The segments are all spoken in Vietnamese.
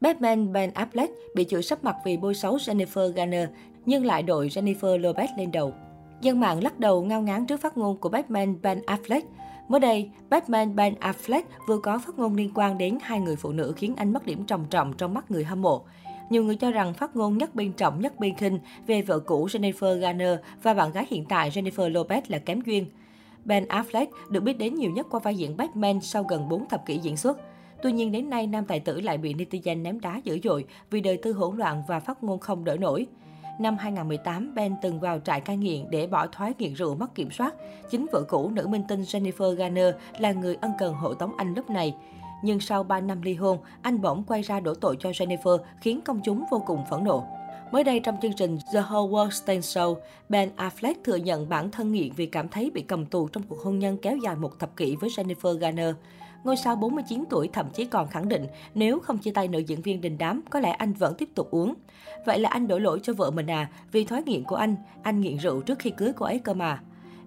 Batman Ben Affleck bị chửi sắp mặt vì bôi xấu Jennifer Garner, nhưng lại đội Jennifer Lopez lên đầu. Dân mạng lắc đầu ngao ngán trước phát ngôn của Batman Ben Affleck. Mới đây, Batman Ben Affleck vừa có phát ngôn liên quan đến hai người phụ nữ khiến anh mất điểm trầm trọng trong mắt người hâm mộ. Nhiều người cho rằng phát ngôn nhất biên trọng nhất biên khinh về vợ cũ Jennifer Garner và bạn gái hiện tại Jennifer Lopez là kém duyên. Ben Affleck được biết đến nhiều nhất qua vai diễn Batman sau gần 4 thập kỷ diễn xuất. Tuy nhiên đến nay, nam tài tử lại bị netizen ném đá dữ dội vì đời tư hỗn loạn và phát ngôn không đỡ nổi. Năm 2018, Ben từng vào trại cai nghiện để bỏ thoái nghiện rượu mất kiểm soát. Chính vợ cũ nữ minh tinh Jennifer Garner là người ân cần hộ tống anh lúc này. Nhưng sau 3 năm ly hôn, anh bỗng quay ra đổ tội cho Jennifer, khiến công chúng vô cùng phẫn nộ. Mới đây trong chương trình The Howard Stern Show, Ben Affleck thừa nhận bản thân nghiện vì cảm thấy bị cầm tù trong cuộc hôn nhân kéo dài một thập kỷ với Jennifer Garner. Ngôi sao 49 tuổi thậm chí còn khẳng định nếu không chia tay nữ diễn viên đình đám, có lẽ anh vẫn tiếp tục uống. Vậy là anh đổ lỗi cho vợ mình à, vì thói nghiện của anh, anh nghiện rượu trước khi cưới cô ấy cơ mà.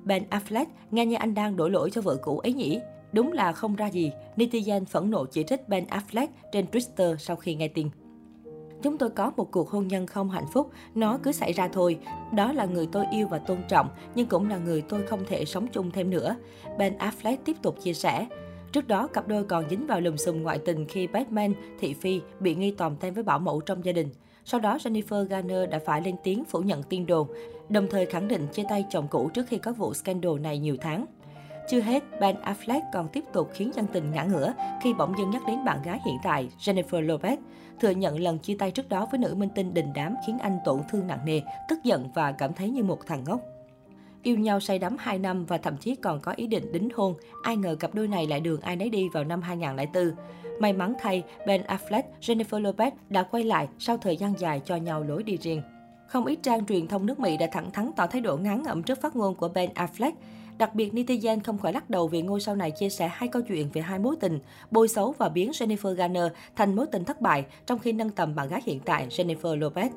Ben Affleck nghe như anh đang đổ lỗi cho vợ cũ ấy nhỉ? Đúng là không ra gì, netizen phẫn nộ chỉ trích Ben Affleck trên Twitter sau khi nghe tin. Chúng tôi có một cuộc hôn nhân không hạnh phúc, nó cứ xảy ra thôi. Đó là người tôi yêu và tôn trọng, nhưng cũng là người tôi không thể sống chung thêm nữa. Ben Affleck tiếp tục chia sẻ. Trước đó, cặp đôi còn dính vào lùm xùm ngoại tình khi Batman, Thị Phi bị nghi tòm tem với bảo mẫu trong gia đình. Sau đó, Jennifer Garner đã phải lên tiếng phủ nhận tin đồn, đồng thời khẳng định chia tay chồng cũ trước khi có vụ scandal này nhiều tháng. Chưa hết, Ben Affleck còn tiếp tục khiến dân tình ngã ngửa khi bỗng dưng nhắc đến bạn gái hiện tại, Jennifer Lopez, thừa nhận lần chia tay trước đó với nữ minh tinh đình đám khiến anh tổn thương nặng nề, tức giận và cảm thấy như một thằng ngốc. Yêu nhau say đắm 2 năm và thậm chí còn có ý định đính hôn, ai ngờ cặp đôi này lại đường ai nấy đi vào năm 2004. May mắn thay, Ben Affleck, Jennifer Lopez đã quay lại sau thời gian dài cho nhau lối đi riêng. Không ít trang truyền thông nước Mỹ đã thẳng thắn tỏ thái độ ngán ngẩm trước phát ngôn của Ben Affleck. Đặc biệt, netizen không khỏi lắc đầu vì ngôi sao này chia sẻ hai câu chuyện về hai mối tình, bôi xấu và biến Jennifer Garner thành mối tình thất bại, trong khi nâng tầm bạn gái hiện tại Jennifer Lopez.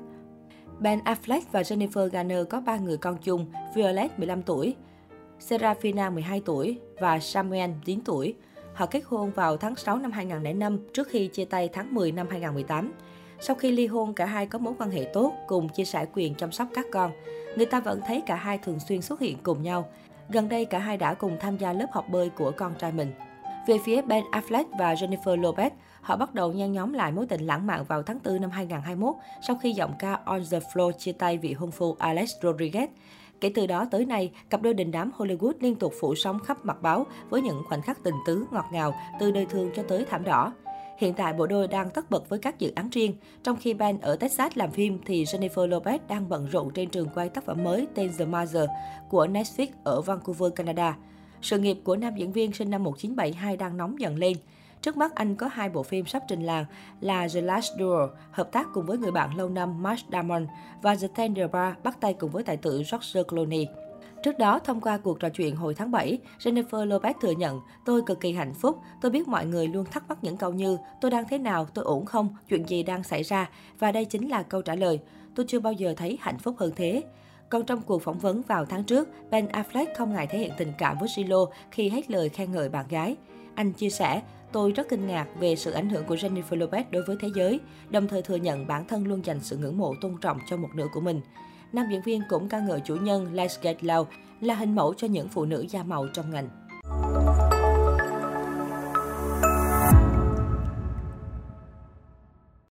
Ben Affleck và Jennifer Garner có ba người con chung, Violet 15 tuổi, Serafina 12 tuổi và Samuel 9 tuổi. Họ kết hôn vào tháng 6 năm 2005 trước khi chia tay tháng 10 năm 2018. Sau khi ly hôn, cả hai có mối quan hệ tốt, cùng chia sẻ quyền chăm sóc các con. Người ta vẫn thấy cả hai thường xuyên xuất hiện cùng nhau. Gần đây, cả hai đã cùng tham gia lớp học bơi của con trai mình. Về phía Ben Affleck và Jennifer Lopez, họ bắt đầu nhen nhóm lại mối tình lãng mạn vào tháng 4 năm 2021 sau khi giọng ca On the Floor chia tay vị hôn phu Alex Rodriguez. Kể từ đó tới nay, cặp đôi đình đám Hollywood liên tục phủ sóng khắp mặt báo với những khoảnh khắc tình tứ ngọt ngào từ đời thương cho tới thảm đỏ. Hiện tại, bộ đôi đang tất bật với các dự án riêng. Trong khi Ben ở Texas làm phim, thì Jennifer Lopez đang bận rộn trên trường quay tác phẩm mới tên The Mother của Netflix ở Vancouver, Canada. Sự nghiệp của nam diễn viên sinh năm 1972 đang nóng dần lên. Trước mắt anh có hai bộ phim sắp trình làng là The Last Duel, hợp tác cùng với người bạn lâu năm Matt Damon và The Tender Bar, bắt tay cùng với tài tử George Clooney. Trước đó, thông qua cuộc trò chuyện hồi tháng 7, Jennifer Lopez thừa nhận, tôi cực kỳ hạnh phúc. Tôi biết mọi người luôn thắc mắc những câu như, tôi đang thế nào, tôi ổn không, chuyện gì đang xảy ra. Và đây chính là câu trả lời. Tôi chưa bao giờ thấy hạnh phúc hơn thế. Còn trong cuộc phỏng vấn vào tháng trước, Ben Affleck không ngại thể hiện tình cảm với Silo khi hết lời khen ngợi bạn gái. Anh chia sẻ, tôi rất kinh ngạc về sự ảnh hưởng của Jennifer Lopez đối với thế giới, đồng thời thừa nhận bản thân luôn dành sự ngưỡng mộ tôn trọng cho một nửa của mình. Nam diễn viên cũng ca ngợi chủ nhân Let's Get là hình mẫu cho những phụ nữ da màu trong ngành.